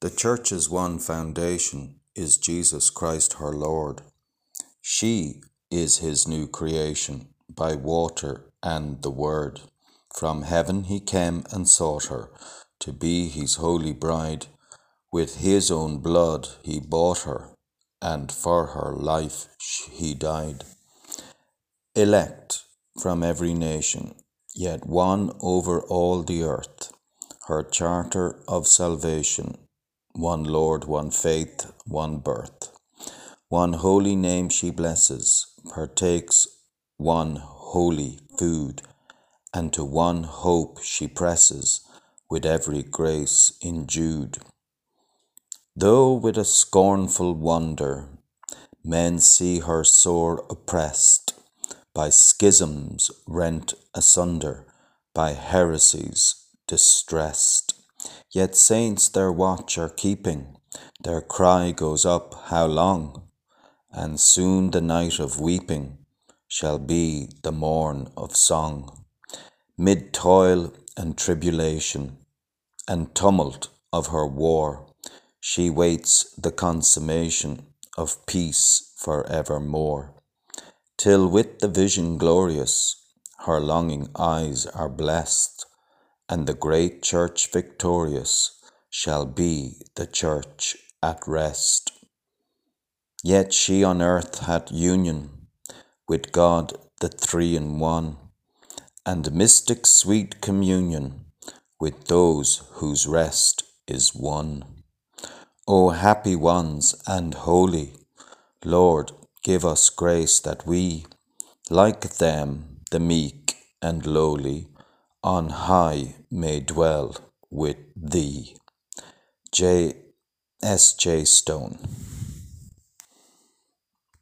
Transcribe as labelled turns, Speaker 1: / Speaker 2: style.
Speaker 1: The Church's one foundation is Jesus Christ her Lord. She is his new creation by water and the Word. From heaven he came and sought her to be his holy bride. With his own blood he bought her, and for her life he died. Elect from every nation, yet one over all the earth, her charter of salvation, one Lord, one faith, one birth. One holy name she blesses, partakes one holy food, and to one hope she presses with every grace endued. Though with a scornful wonder men see her sore oppressed, by schisms rent asunder, by heresies distressed, yet saints their watch are keeping, their cry goes up, How long? and soon the night of weeping shall be the morn of song. Mid toil and tribulation and tumult of her war, she waits the consummation of peace for evermore, till with the vision glorious her longing eyes are blessed, and the great church victorious shall be the church at rest. Yet she on earth had union with God the Three in One, and mystic sweet communion with those whose rest is won. O happy ones and holy, Lord, give us grace that we, like them, the meek and lowly, on high may dwell with Thee. J. S. J. Stone